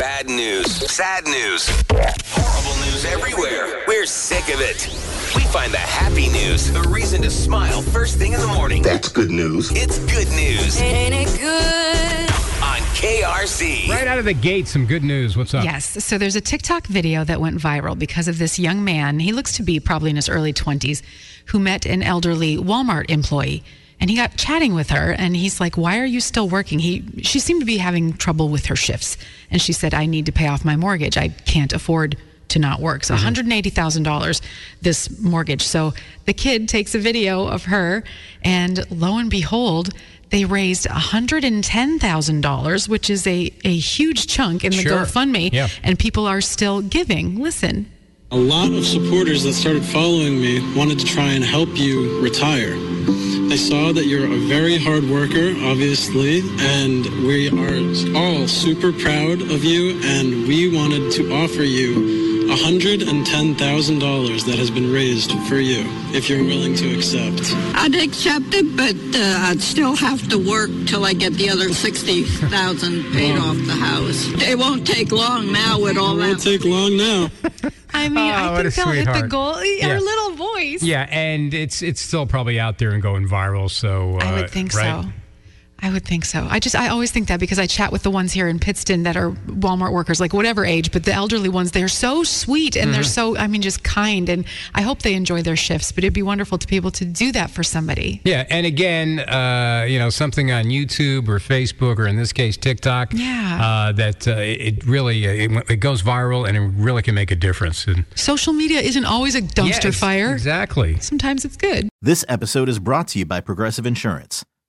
Bad news, sad news, horrible news everywhere. We're sick of it. We find the happy news, the reason to smile first thing in the morning. That's good news. It's good news Ain't it good? on KRC. Right out of the gate, some good news. What's up? Yes. So there's a TikTok video that went viral because of this young man. He looks to be probably in his early 20s who met an elderly Walmart employee. And he got chatting with her and he's like, "Why are you still working?" He she seemed to be having trouble with her shifts. And she said, "I need to pay off my mortgage. I can't afford to not work." So mm-hmm. $180,000 this mortgage. So the kid takes a video of her and lo and behold, they raised $110,000, which is a, a huge chunk in the Sure. GoFundMe. Yeah. And people are still giving. Listen. A lot of supporters that started following me wanted to try and help you retire. They saw that you're a very hard worker, obviously, and we are all super proud of you, and we wanted to offer you $110,000 that has been raised for you, if you're willing to accept. I'd accept it, but uh, I'd still have to work till I get the other sixty thousand paid off the house. It won't take long now with all It won't take long now. I mean, Oh, I what a think they'll hit the sweetheart. goal. Yeah. Her little voice. Yeah, and it's it's still probably out there and going viral. So uh, I would think right? so. I would think so. I just, I always think that because I chat with the ones here in Pittston that are Walmart workers, like whatever age, but the elderly ones, they're so sweet and Mm-hmm. they're so, I mean, just kind. And I hope they enjoy their shifts, but it'd be wonderful to be able to do that for somebody. Yeah, and again, uh, you know, something on YouTube or Facebook or in this case TikTok. Yeah. Uh, that uh, it really uh, it, it goes viral and it really can make a difference. And Social media isn't always a dumpster Yes, fire. Exactly. Sometimes it's good. This episode is brought to you by Progressive Insurance.